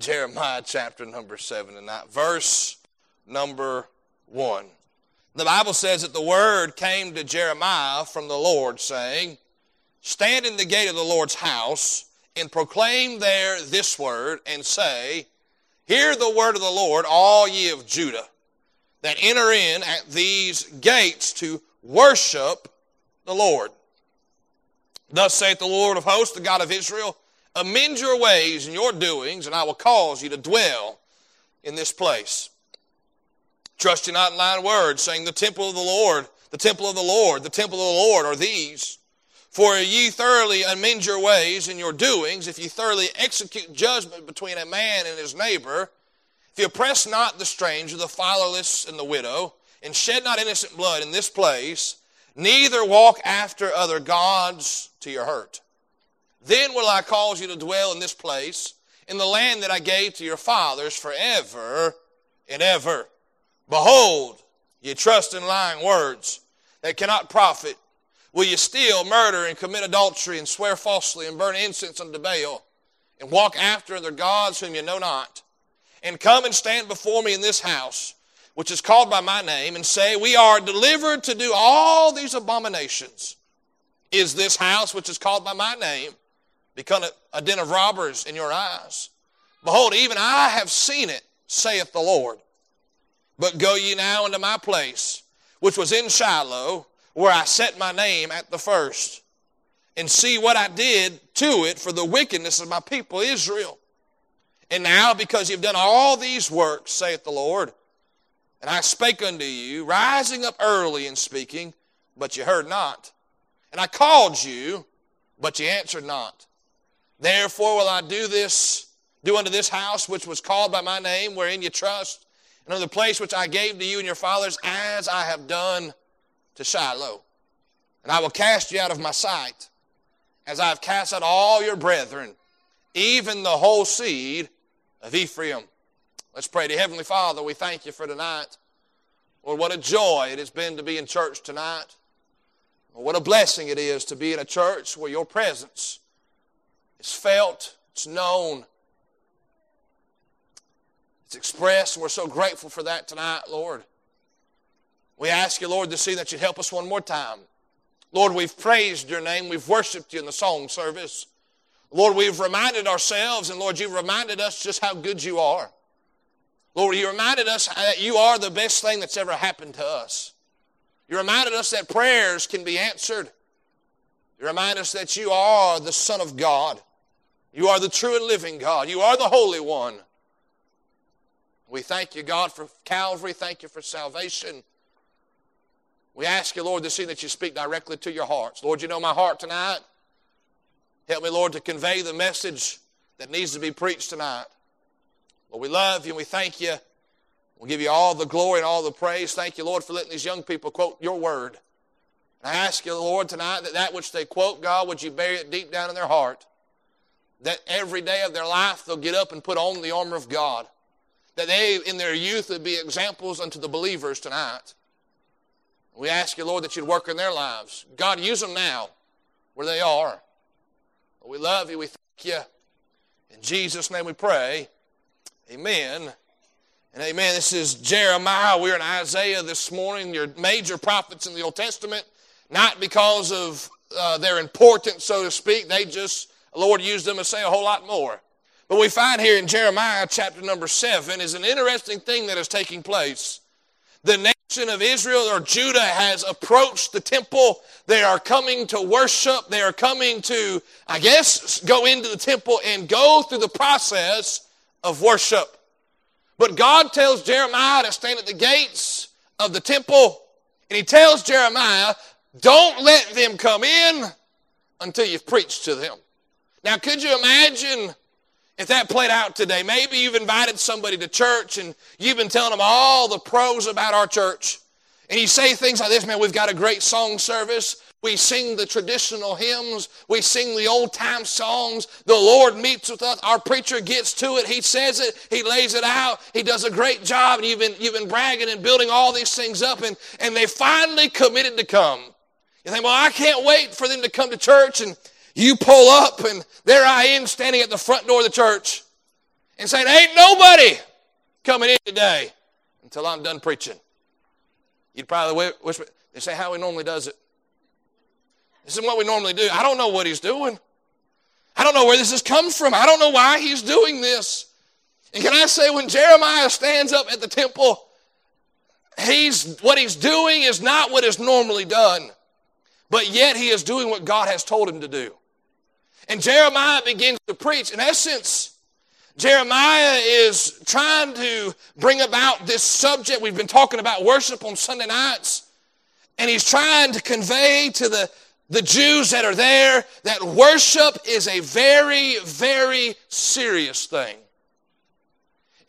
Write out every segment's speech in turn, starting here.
Jeremiah chapter number 7 tonight, verse number 1. The Bible says that the word came to Jeremiah from the Lord, saying, Stand in the gate of the Lord's house and proclaim there this word, and say, Hear the word of the Lord, all ye of Judah, that enter in at these gates to worship the Lord. Thus saith the Lord of hosts, the God of Israel, Amend your ways and your doings, and I will cause you to dwell in this place. Trust you not in lying words, saying, The temple of the Lord, the temple of the Lord, the temple of the Lord are these. For ye thoroughly amend your ways and your doings, if ye thoroughly execute judgment between a man and his neighbor, if ye oppress not the stranger, the fatherless, and the widow, and shed not innocent blood in this place, neither walk after other gods to your hurt. Then will I cause you to dwell in this place, in the land that I gave to your fathers forever and ever. Behold, you trust in lying words that cannot profit. Will you steal, murder, and commit adultery, and swear falsely, and burn incense unto Baal, and walk after other gods whom you know not? And come and stand before me in this house, which is called by my name, and say, We are delivered to do all these abominations. Is this house, which is called by my name, become a, den of robbers in your eyes. Behold, even I have seen it, saith the Lord. But go ye now into my place, which was in Shiloh, where I set my name at the first, and see what I did to it for the wickedness of my people Israel. And now, because you've done all these works, saith the Lord, and I spake unto you, rising up early and speaking, but you heard not. And I called you, but you answered not. Therefore will I do this, do unto this house which was called by my name, wherein you trust, and unto the place which I gave to you and your fathers, as I have done to Shiloh. And I will cast you out of my sight, as I have cast out all your brethren, even the whole seed of Ephraim. Let's pray to Heavenly Father. We thank you for tonight. Lord, what a joy it has been to be in church tonight. what a blessing it is to be in a church where your presence it's felt, it's known, it's expressed, and we're so grateful for that tonight, Lord. We ask you, Lord, to see that you'd help us one more time. Lord, we've praised your name, we've worshiped you in the song service. Lord, we've reminded ourselves, and Lord, you've reminded us just how good you are. Lord, you reminded us that you are the best thing that's ever happened to us. You reminded us that prayers can be answered. You remind us that you are the Son of God. You are the true and living God. You are the Holy One. We thank you, God, for Calvary. Thank you for salvation. We ask you, Lord, to see that you speak directly to your hearts. Lord, you know my heart tonight. Help me, Lord, to convey the message that needs to be preached tonight. Lord, we love you and we thank you. We'll give you all the glory and all the praise. Thank you, Lord, for letting these young people quote your word. And I ask you, Lord, tonight that that which they quote, God, would you bury it deep down in their heart? That every day of their life they'll get up and put on the armor of God. That they, in their youth, would be examples unto the believers tonight. We ask you, Lord, that you'd work in their lives. God, use them now where they are. We love you. We thank you. In Jesus' name we pray. Amen. And amen. This is Jeremiah. We're in Isaiah this morning, your major prophets in the Old Testament. Not because of uh, their importance, so to speak. They just the Lord used them to say a whole lot more. But we find here in Jeremiah chapter number 7 is an interesting thing that is taking place. The nation of Israel or Judah has approached the temple. They are coming to worship. They are coming to, I guess, go into the temple and go through the process of worship. But God tells Jeremiah to stand at the gates of the temple. And he tells Jeremiah, don't let them come in until you've preached to them. Now, could you imagine if that played out today? Maybe you've invited somebody to church and you've been telling them all the pros about our church. And you say things like this, man, we've got a great song service. We sing the traditional hymns. We sing the old time songs. The Lord meets with us. Our preacher gets to it. He says it. He lays it out. He does a great job. And you've been, you've been bragging and building all these things up. And, and they finally committed to come. You think, well, I can't wait for them to come to church and you pull up, and there I am standing at the front door of the church. and saying, Ain't nobody coming in today until I'm done preaching. You'd probably whisper, they say how he normally does it. This is what we normally do. I don't know what he's doing. I don't know where this has come from. I don't know why he's doing this. And can I say, when Jeremiah stands up at the temple, he's what he's doing is not what is normally done, but yet he is doing what God has told him to do. And Jeremiah begins to preach. In essence, Jeremiah is trying to bring about this subject. We've been talking about worship on Sunday nights, and he's trying to convey to the the Jews that are there that worship is a very, very serious thing.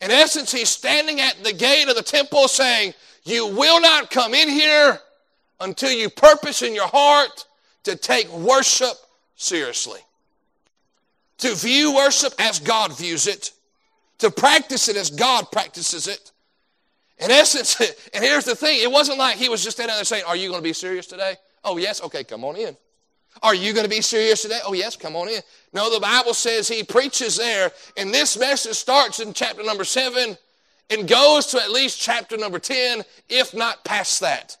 In essence, he's standing at the gate of the temple saying, You will not come in here until you purpose in your heart to take worship seriously. To view worship as God views it, to practice it as God practices it. In essence, and here's the thing it wasn't like he was just standing there saying, Are you going to be serious today? Oh, yes? Okay, come on in. Are you going to be serious today? Oh, yes, come on in. No, the Bible says he preaches there, and this message starts in chapter number seven and goes to at least chapter number 10, if not past that.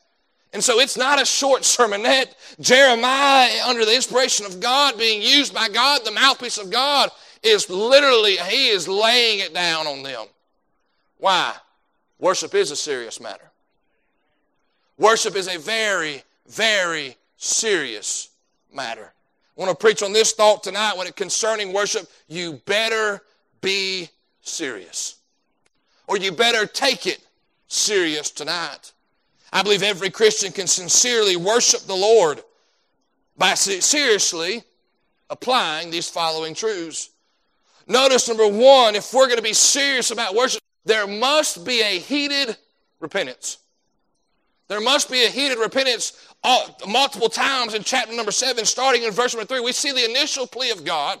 And so it's not a short sermonette. Jeremiah, under the inspiration of God, being used by God, the mouthpiece of God, is literally, he is laying it down on them. Why? Worship is a serious matter. Worship is a very, very serious matter. I want to preach on this thought tonight when it concerning worship. You better be serious. Or you better take it serious tonight. I believe every Christian can sincerely worship the Lord by seriously applying these following truths. Notice number one, if we're going to be serious about worship, there must be a heated repentance. There must be a heated repentance uh, multiple times in chapter number 7, starting in verse number 3. We see the initial plea of God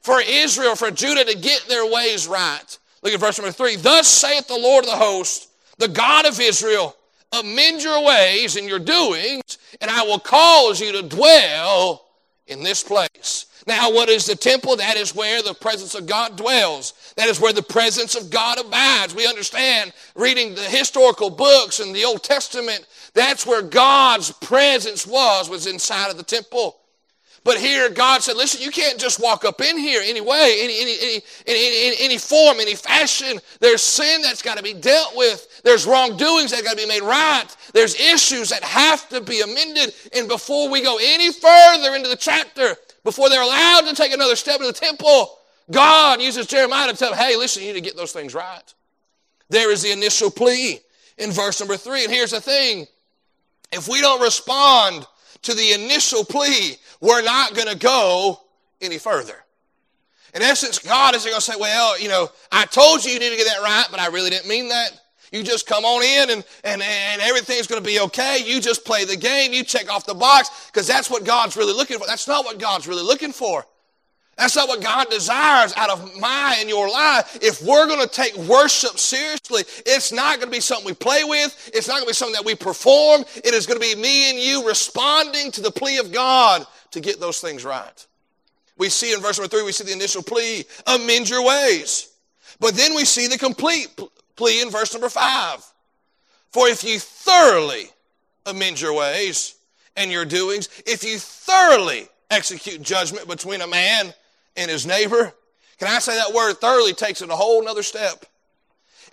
for Israel, for Judah to get their ways right. Look at verse number 3. Thus saith the Lord of the host, the God of Israel, amend your ways and your doings, and I will cause you to dwell in this place. Now, what is the temple? That is where the presence of God dwells. That is where the presence of God abides. We understand reading the historical books and the Old Testament, that's where God's presence was, was inside of the temple. But here God said, listen, you can't just walk up in here any way, any, any, any, any, any form, any fashion. There's sin that's got to be dealt with. There's wrongdoings that got to be made right. There's issues that have to be amended. And before we go any further into the chapter, before they're allowed to take another step into the temple, God uses Jeremiah to tell them, hey, listen, you need to get those things right. There is the initial plea in verse number three. And here's the thing if we don't respond to the initial plea, we're not going to go any further. In essence, God is going to say, well, you know, I told you you need to get that right, but I really didn't mean that. You just come on in and, and, and everything's going to be okay. You just play the game. You check off the box because that's what God's really looking for. That's not what God's really looking for. That's not what God desires out of my and your life. If we're going to take worship seriously, it's not going to be something we play with. It's not going to be something that we perform. It is going to be me and you responding to the plea of God to get those things right. We see in verse number three, we see the initial plea, amend your ways. But then we see the complete plea in verse number five. For if you thoroughly amend your ways and your doings, if you thoroughly execute judgment between a man and his neighbor, can I say that word thoroughly takes it a whole nother step?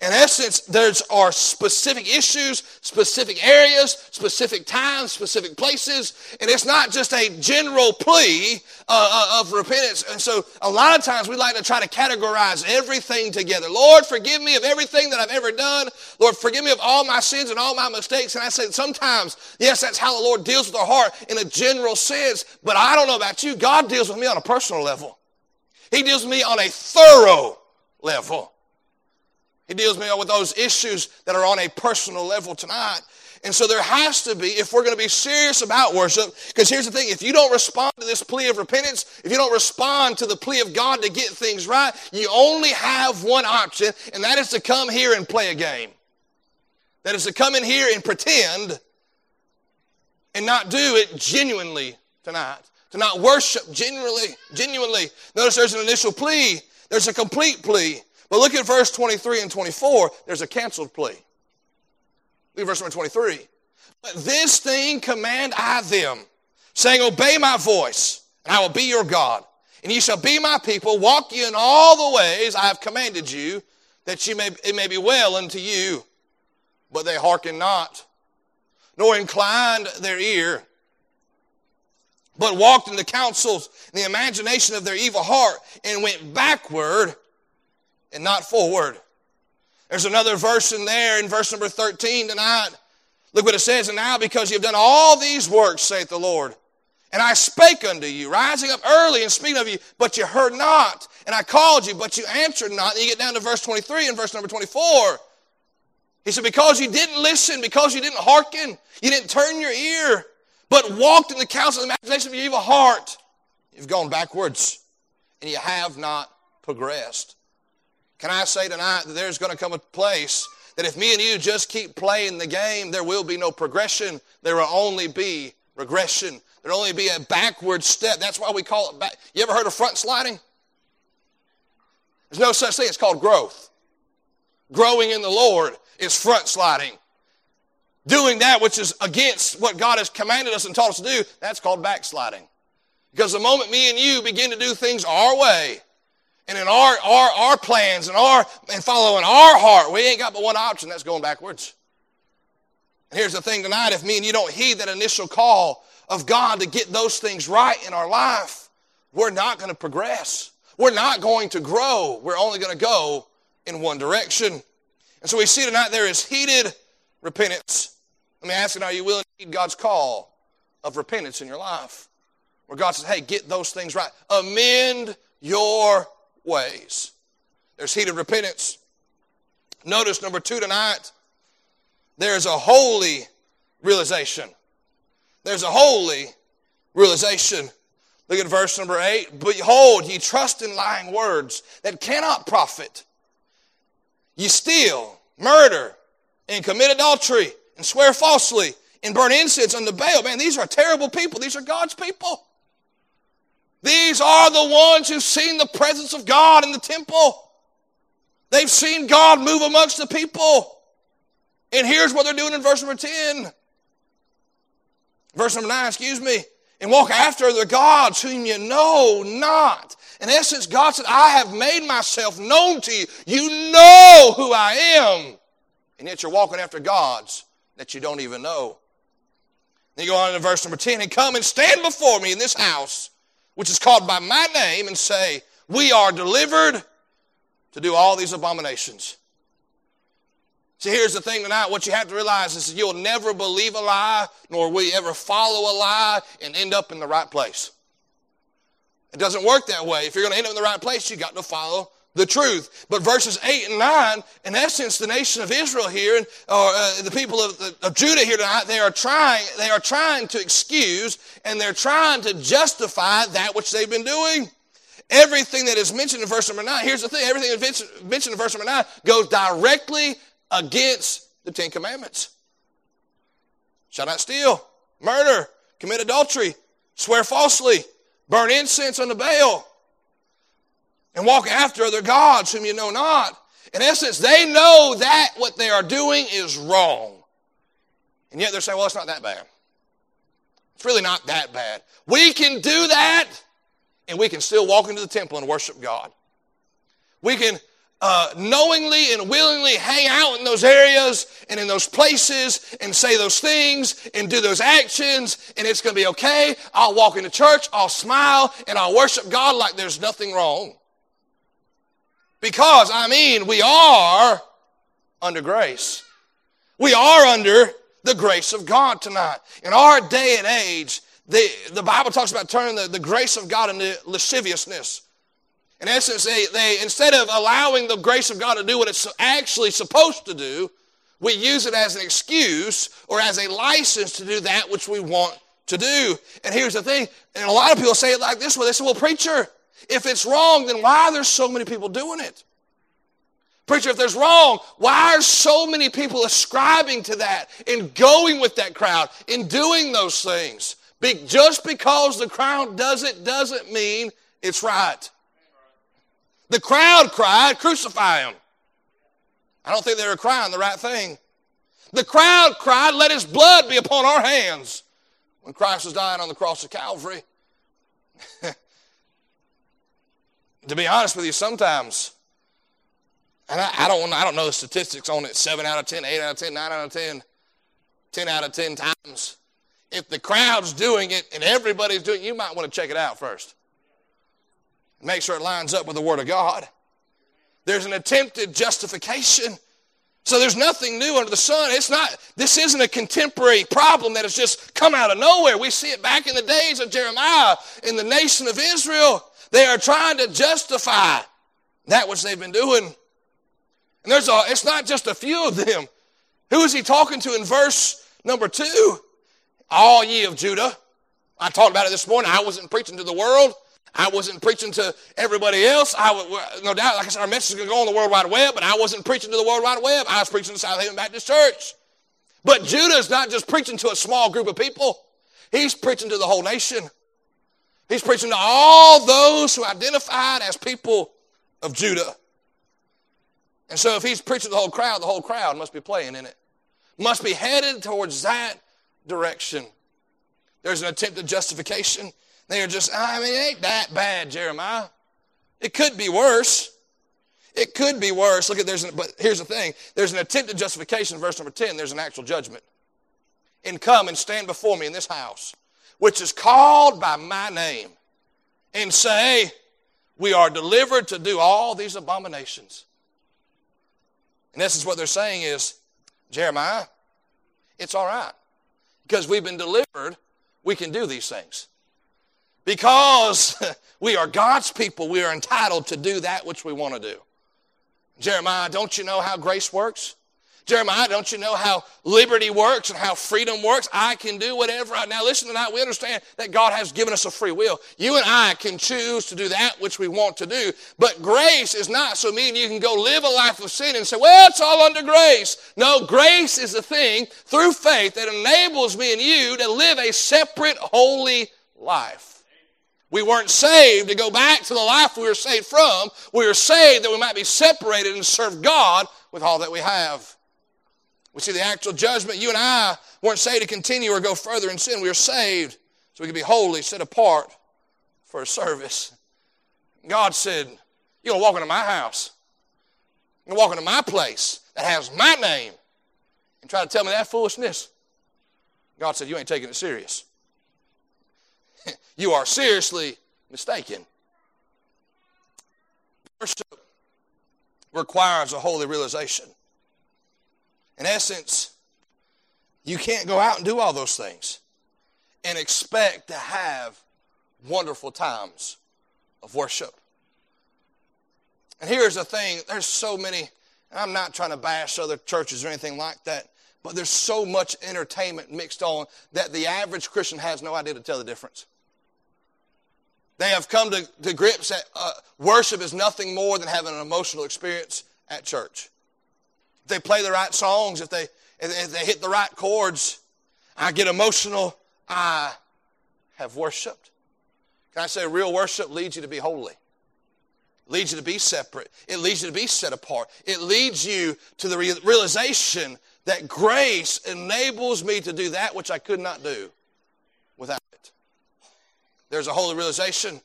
In essence, there's are specific issues, specific areas, specific times, specific places, and it's not just a general plea uh, uh, of repentance. And so, a lot of times we like to try to categorize everything together. Lord, forgive me of everything that I've ever done. Lord, forgive me of all my sins and all my mistakes. And I say sometimes, yes, that's how the Lord deals with our heart in a general sense. But I don't know about you. God deals with me on a personal level. He deals with me on a thorough level. He deals with those issues that are on a personal level tonight. And so there has to be, if we're going to be serious about worship, because here's the thing if you don't respond to this plea of repentance, if you don't respond to the plea of God to get things right, you only have one option, and that is to come here and play a game. That is to come in here and pretend and not do it genuinely tonight. To not worship genuinely, genuinely. Notice there's an initial plea, there's a complete plea. But look at verse 23 and 24. There's a canceled plea. Look at verse number 23. But this thing command I them, saying, Obey my voice, and I will be your God. And ye shall be my people, walk ye in all the ways I have commanded you, that ye may, it may be well unto you. But they hearken not, nor inclined their ear, but walked in the counsels and the imagination of their evil heart, and went backward and not forward. There's another verse in there in verse number 13 tonight. Look what it says, and now because you've done all these works, saith the Lord, and I spake unto you, rising up early and speaking of you, but you heard not. And I called you, but you answered not. And you get down to verse 23 and verse number 24. He said, Because you didn't listen, because you didn't hearken, you didn't turn your ear, but walked in the counsel and the imagination of your evil heart, you've gone backwards and you have not progressed. Can I say tonight that there's going to come a place that if me and you just keep playing the game, there will be no progression. There will only be regression. There'll only be a backward step. That's why we call it back. You ever heard of front sliding? There's no such thing. It's called growth. Growing in the Lord is front sliding. Doing that which is against what God has commanded us and taught us to do, that's called backsliding. Because the moment me and you begin to do things our way, and in our, our, our plans and our and following our heart, we ain't got but one option, that's going backwards. And here's the thing tonight, if me and you don't heed that initial call of God to get those things right in our life, we're not going to progress. We're not going to grow. We're only going to go in one direction. And so we see tonight there is heated repentance. Let me ask you, are you willing to heed God's call of repentance in your life? Where God says, hey, get those things right. Amend your ways. There's heated repentance. Notice number two tonight, there's a holy realization. There's a holy realization. Look at verse number eight. Behold, ye trust in lying words that cannot profit. Ye steal, murder, and commit adultery, and swear falsely, and burn incense unto Baal. Man, these are terrible people. These are God's people. These are the ones who've seen the presence of God in the temple. They've seen God move amongst the people. And here's what they're doing in verse number 10. Verse number 9, excuse me. And walk after the gods whom you know not. In essence, God said, I have made myself known to you. You know who I am. And yet you're walking after gods that you don't even know. Then you go on to verse number 10 and come and stand before me in this house which is called by my name, and say, We are delivered to do all these abominations. See, here's the thing tonight. What you have to realize is you'll never believe a lie, nor will you ever follow a lie and end up in the right place. It doesn't work that way. If you're going to end up in the right place, you got to follow the truth. But verses 8 and 9, in essence, the nation of Israel here, or uh, the people of, of Judah here tonight, they are trying, they are trying to excuse and they're trying to justify that which they've been doing. Everything that is mentioned in verse number 9, here's the thing, everything that's mentioned in verse number 9 goes directly against the Ten Commandments. Shall not steal, murder, commit adultery, swear falsely, burn incense on the Baal and walk after other gods whom you know not. In essence, they know that what they are doing is wrong. And yet they're saying, well, it's not that bad. It's really not that bad. We can do that, and we can still walk into the temple and worship God. We can uh, knowingly and willingly hang out in those areas and in those places and say those things and do those actions, and it's going to be okay. I'll walk into church, I'll smile, and I'll worship God like there's nothing wrong. Because, I mean, we are under grace. We are under the grace of God tonight. In our day and age, the, the Bible talks about turning the, the grace of God into lasciviousness. In essence, they, they, instead of allowing the grace of God to do what it's actually supposed to do, we use it as an excuse or as a license to do that which we want to do. And here's the thing, and a lot of people say it like this way. They say, well, preacher, if it's wrong, then why are there so many people doing it? Preacher, if there's wrong, why are so many people ascribing to that and going with that crowd and doing those things? Be, just because the crowd does it doesn't mean it's right. The crowd cried, Crucify him. I don't think they were crying the right thing. The crowd cried, Let his blood be upon our hands. When Christ was dying on the cross of Calvary. to be honest with you, sometimes, and I, I, don't, I don't know the statistics on it 7 out of 10, 8 out of 10, 9 out of 10, 10 out of 10 times. If the crowd's doing it and everybody's doing it, you might want to check it out first. Make sure it lines up with the Word of God. There's an attempted justification. So there's nothing new under the sun. It's not, this isn't a contemporary problem that has just come out of nowhere. We see it back in the days of Jeremiah in the nation of Israel. They are trying to justify that which they've been doing. And there's a, it's not just a few of them. Who is he talking to in verse number two? All ye of Judah. I talked about it this morning. I wasn't preaching to the world. I wasn't preaching to everybody else. I would, no doubt, like I said, our message is going to go on the World Wide Web, but I wasn't preaching to the World Wide Web. I was preaching to South Haven Baptist Church. But Judah is not just preaching to a small group of people. He's preaching to the whole nation. He's preaching to all those who identified as people of Judah. And so if he's preaching to the whole crowd, the whole crowd must be playing in it. Must be headed towards that direction. There's an attempt at justification. They are just, ah, I mean, it ain't that bad, Jeremiah. It could be worse. It could be worse. Look at there's an, but here's the thing. There's an attempt at justification, verse number 10, there's an actual judgment. And come and stand before me in this house, which is called by my name, and say, We are delivered to do all these abominations. In essence, what they're saying is, Jeremiah, it's all right. Because we've been delivered, we can do these things. Because we are God's people, we are entitled to do that which we want to do. Jeremiah, don't you know how grace works? Jeremiah, don't you know how liberty works and how freedom works? I can do whatever. I, now, listen tonight, we understand that God has given us a free will. You and I can choose to do that which we want to do. But grace is not so me and you can go live a life of sin and say, well, it's all under grace. No, grace is the thing through faith that enables me and you to live a separate, holy life. We weren't saved to go back to the life we were saved from. We were saved that we might be separated and serve God with all that we have. We see the actual judgment. You and I weren't saved to continue or go further in sin. We were saved so we could be holy, set apart for a service. God said, You're going to walk into my house. You're going to walk into my place that has my name and try to tell me that foolishness. God said, You ain't taking it serious. you are seriously mistaken. Worship requires a holy realization. In essence, you can't go out and do all those things and expect to have wonderful times of worship. And here's the thing there's so many, I'm not trying to bash other churches or anything like that, but there's so much entertainment mixed on that the average Christian has no idea to tell the difference. They have come to, to grips that uh, worship is nothing more than having an emotional experience at church. If they play the right songs, if they, if they hit the right chords, I get emotional, I have worshiped. Can I say real worship leads you to be holy? leads you to be separate. It leads you to be set apart. It leads you to the realization that grace enables me to do that which I could not do without it. There's a holy realization.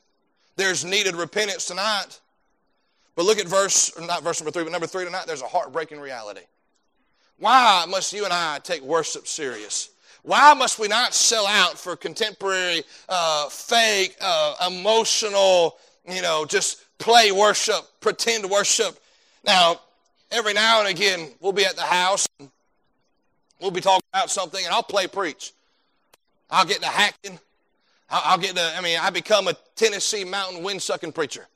There's needed repentance tonight. But look at verse, not verse number three, but number three tonight, there's a heartbreaking reality. Why must you and I take worship serious? Why must we not sell out for contemporary, uh, fake, uh, emotional, you know, just play worship, pretend worship? Now, every now and again, we'll be at the house, we'll be talking about something, and I'll play preach. I'll get to hacking. I'll, get to, I mean, I become a Tennessee mountain wind sucking preacher.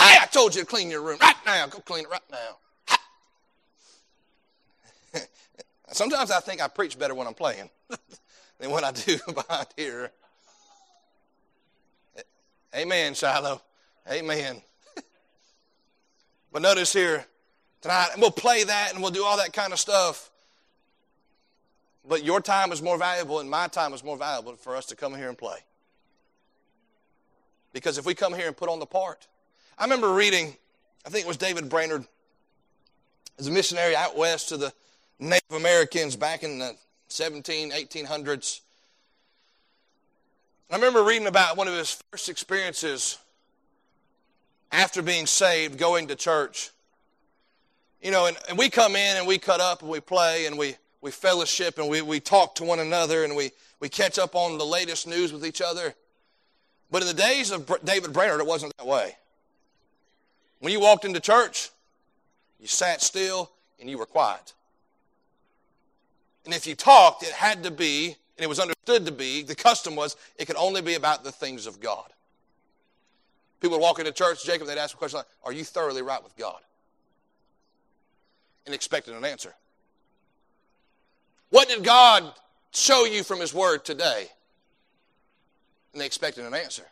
Hey, I told you to clean your room right now. Go clean it right now. Sometimes I think I preach better when I'm playing than when I do behind here. Amen, Shiloh. Amen. but notice here tonight, and we'll play that and we'll do all that kind of stuff. But your time is more valuable and my time is more valuable for us to come here and play. Because if we come here and put on the part, I remember reading, I think it was David Brainerd, as a missionary out west to the Native Americans back in the 17, 1800s. I remember reading about one of his first experiences after being saved, going to church. You know, and, and we come in and we cut up and we play and we, we fellowship and we, we talk to one another and we, we catch up on the latest news with each other. But in the days of David Brainerd, it wasn't that way. When you walked into church, you sat still and you were quiet. And if you talked, it had to be, and it was understood to be, the custom was, it could only be about the things of God. People would walk into church, Jacob, they'd ask a question like, Are you thoroughly right with God? And expected an answer. What did God show you from His Word today? And they expected an answer.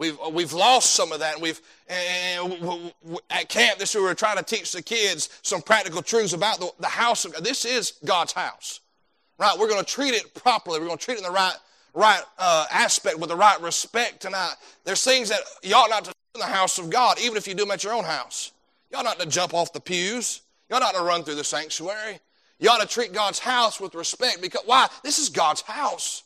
We've, we've lost some of that. We've, at camp, this we were trying to teach the kids some practical truths about the, the house of God. This is God's house, right? We're going to treat it properly. We're going to treat it in the right, right uh, aspect with the right respect tonight. There's things that you ought not to do in the house of God, even if you do them at your own house. You ought not to jump off the pews. You ought not to run through the sanctuary. You ought to treat God's house with respect because why? This is God's house.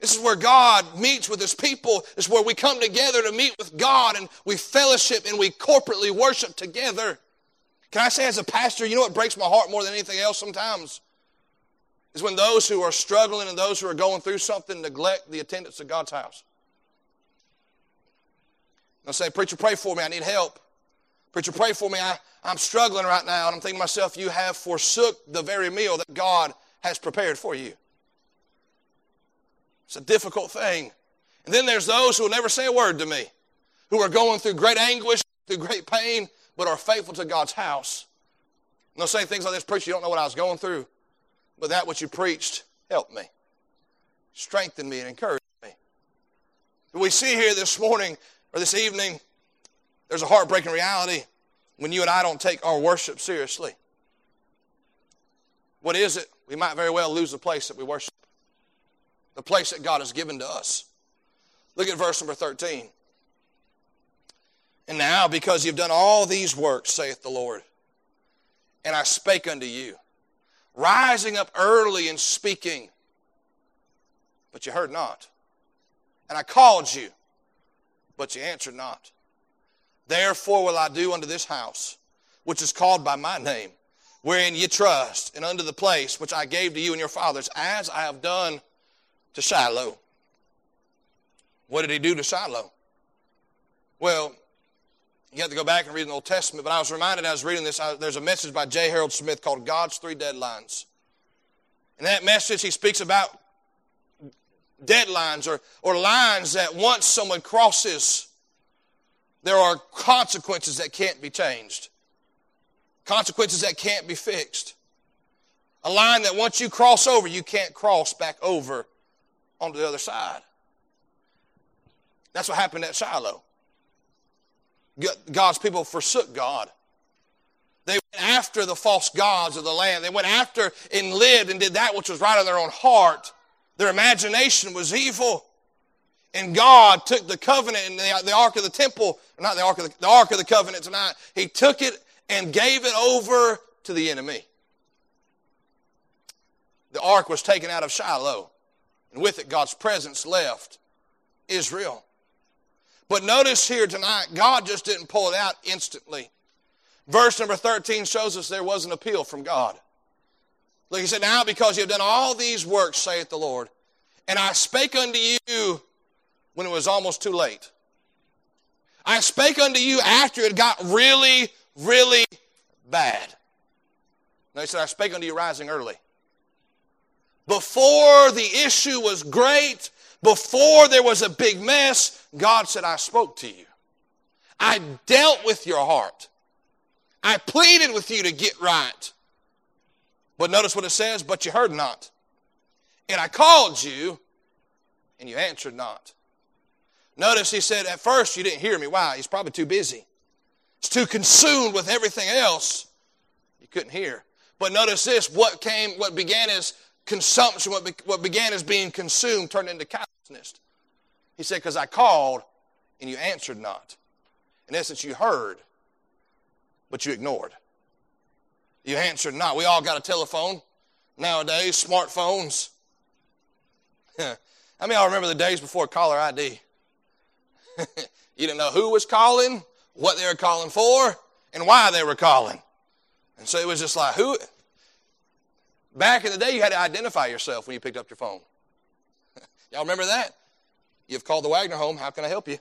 This is where God meets with his people. This is where we come together to meet with God and we fellowship and we corporately worship together. Can I say, as a pastor, you know what breaks my heart more than anything else sometimes? Is when those who are struggling and those who are going through something neglect the attendance of God's house. They'll say, Preacher, pray for me. I need help. Preacher, pray for me. I, I'm struggling right now. And I'm thinking to myself, you have forsook the very meal that God has prepared for you. It's a difficult thing. And then there's those who will never say a word to me, who are going through great anguish, through great pain, but are faithful to God's house. And they'll say things like this Preacher, you don't know what I was going through, but that which you preached helped me, strengthened me, and encouraged me. we see here this morning or this evening, there's a heartbreaking reality when you and I don't take our worship seriously. What is it? We might very well lose the place that we worship the place that God has given to us. Look at verse number 13. And now, because you've done all these works, saith the Lord, and I spake unto you, rising up early and speaking, but you heard not. And I called you, but you answered not. Therefore will I do unto this house, which is called by my name, wherein ye trust, and unto the place which I gave to you and your fathers, as I have done to Shiloh. What did he do to Shiloh? Well, you have to go back and read the Old Testament, but I was reminded I was reading this, I, there's a message by J. Harold Smith called God's Three Deadlines. In that message, he speaks about deadlines or, or lines that once someone crosses, there are consequences that can't be changed, consequences that can't be fixed. A line that once you cross over, you can't cross back over onto the other side. That's what happened at Shiloh. God's people forsook God. They went after the false gods of the land. They went after and lived and did that which was right in their own heart. Their imagination was evil. And God took the covenant and the, the ark of the temple, not the ark of the, the ark of the covenant tonight. He took it and gave it over to the enemy. The ark was taken out of Shiloh. And with it, God's presence left Israel. But notice here tonight, God just didn't pull it out instantly. Verse number 13 shows us there was an appeal from God. Look, he said, Now because you have done all these works, saith the Lord, and I spake unto you when it was almost too late. I spake unto you after it got really, really bad. Now he said, I spake unto you rising early. Before the issue was great, before there was a big mess, God said, I spoke to you. I dealt with your heart. I pleaded with you to get right. But notice what it says, but you heard not. And I called you, and you answered not. Notice he said, at first you didn't hear me. Why? He's probably too busy. He's too consumed with everything else. You couldn't hear. But notice this, what came, what began as consumption, what, be, what began as being consumed, turned into callousness. He said, Because I called and you answered not. In essence, you heard, but you ignored. You answered not. We all got a telephone nowadays, smartphones. I mean, I remember the days before caller ID. you didn't know who was calling, what they were calling for, and why they were calling. And so it was just like, who? Back in the day, you had to identify yourself when you picked up your phone. Y'all remember that? You've called the Wagner home. How can I help you?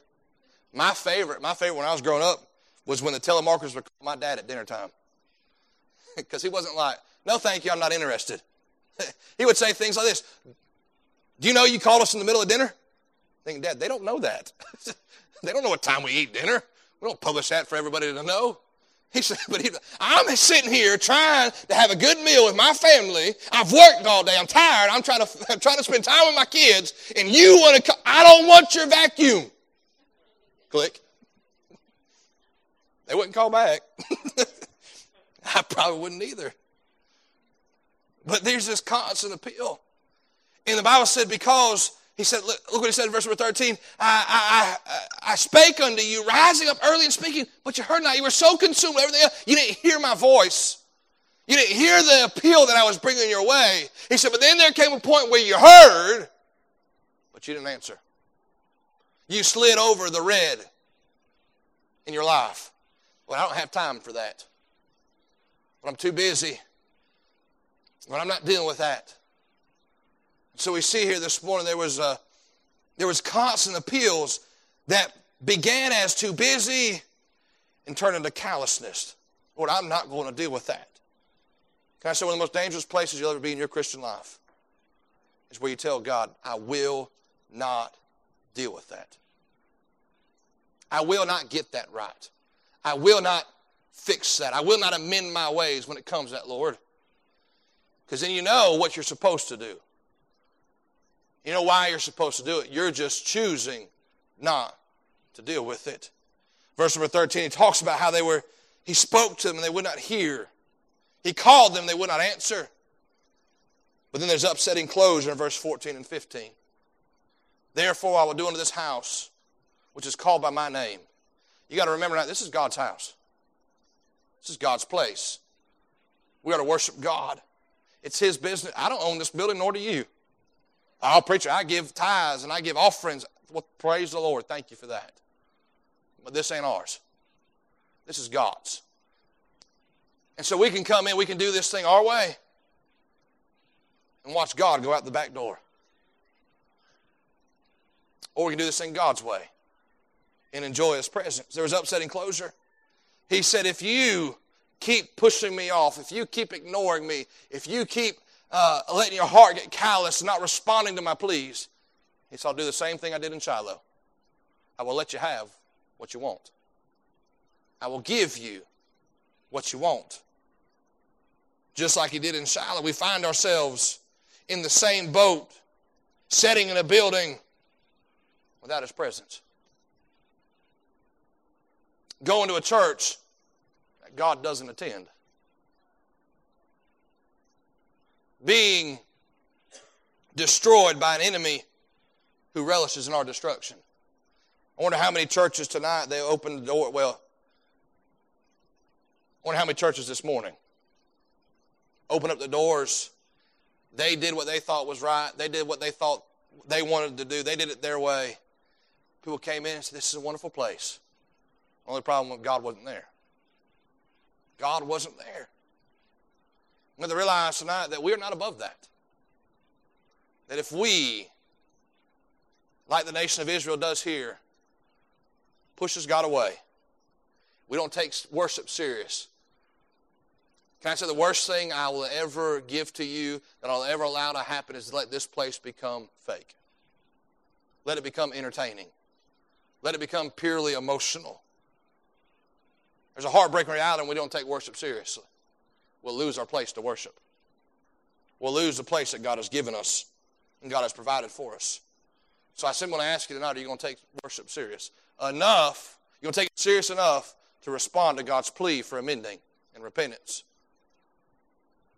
My favorite, my favorite when I was growing up was when the telemarketers would call my dad at dinner time. Because he wasn't like, no, thank you, I'm not interested. he would say things like this Do you know you called us in the middle of dinner? Thinking, Dad, they don't know that. they don't know what time we eat dinner. We don't publish that for everybody to know. He said, but he, I'm sitting here trying to have a good meal with my family. I've worked all day. I'm tired. I'm trying to, I'm trying to spend time with my kids. And you want to, I don't want your vacuum. Click. They wouldn't call back. I probably wouldn't either. But there's this constant appeal. And the Bible said, because, he said, look, look what he said in verse number 13, I, I, I, I spake unto you, rising up early and speaking, but you heard not. You were so consumed with everything else, you didn't hear my voice. You didn't hear the appeal that I was bringing your way. He said, but then there came a point where you heard, but you didn't answer. You slid over the red in your life. Well, I don't have time for that. But I'm too busy. But I'm not dealing with that. So we see here this morning there was a, uh, there was constant appeals that began as too busy and turned into callousness. Lord, I'm not going to deal with that. Can I say one of the most dangerous places you'll ever be in your Christian life is where you tell God, I will not deal with that. I will not get that right. I will not fix that. I will not amend my ways when it comes to that, Lord. Because then you know what you're supposed to do. You know why you're supposed to do it. You're just choosing not to deal with it. Verse number 13, he talks about how they were, he spoke to them and they would not hear. He called them, they would not answer. But then there's upsetting closure in verse 14 and 15. Therefore, I will do unto this house, which is called by my name. You got to remember now, this is God's house. This is God's place. We got to worship God. It's His business. I don't own this building, nor do you. I'll preach. I give tithes and I give offerings. Well, praise the Lord. Thank you for that. But this ain't ours. This is God's. And so we can come in, we can do this thing our way and watch God go out the back door. Or we can do this thing God's way and enjoy His presence. There was upsetting closure. He said, If you keep pushing me off, if you keep ignoring me, if you keep uh, letting your heart get callous and not responding to my pleas, he said, I'll do the same thing I did in Shiloh. I will let you have what you want. I will give you what you want. Just like he did in Shiloh, we find ourselves in the same boat, sitting in a building without his presence going to a church that God doesn't attend. Being destroyed by an enemy who relishes in our destruction. I wonder how many churches tonight they opened the door. Well, I wonder how many churches this morning open up the doors. They did what they thought was right. They did what they thought they wanted to do. They did it their way. People came in and said, This is a wonderful place. Only problem was God wasn't there. God wasn't there. Have to realize tonight that we are not above that. That if we, like the nation of Israel does here, pushes God away, we don't take worship serious. Can I say the worst thing I will ever give to you, that I'll ever allow to happen, is to let this place become fake. Let it become entertaining. Let it become purely emotional. There's a heartbreaking reality when we don't take worship seriously. We'll lose our place to worship. We'll lose the place that God has given us and God has provided for us. So I simply want to ask you tonight, are you going to take worship serious? Enough, you're going to take it serious enough to respond to God's plea for amending and repentance.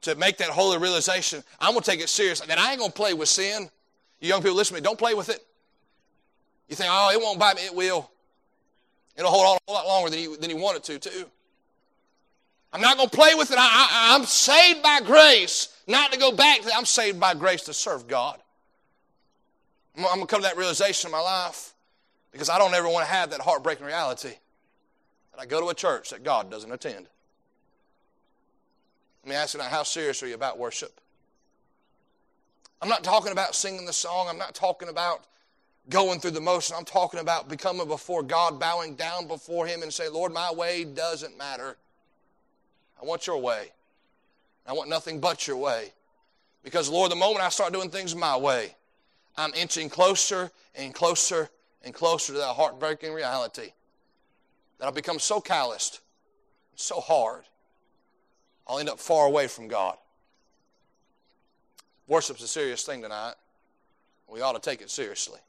To make that holy realization, I'm going to take it serious. That I ain't going to play with sin. You young people, listen to me. Don't play with it. You think, oh, it won't bite me. It will. It'll hold on a whole lot longer than he, than he wanted to, too. I'm not going to play with it. I, am saved by grace, not to go back to I'm saved by grace to serve God. I'm, I'm going to come to that realization in my life because I don't ever want to have that heartbreaking reality that I go to a church that God doesn't attend. Let me ask you now, how serious are you about worship? I'm not talking about singing the song. I'm not talking about going through the motion. I'm talking about becoming before God, bowing down before Him and say, Lord, my way doesn't matter. I want your way. I want nothing but your way. Because, Lord, the moment I start doing things my way, I'm inching closer and closer and closer to that heartbreaking reality that I'll become so calloused, so hard, I'll end up far away from God. Worship's a serious thing tonight. We ought to take it seriously.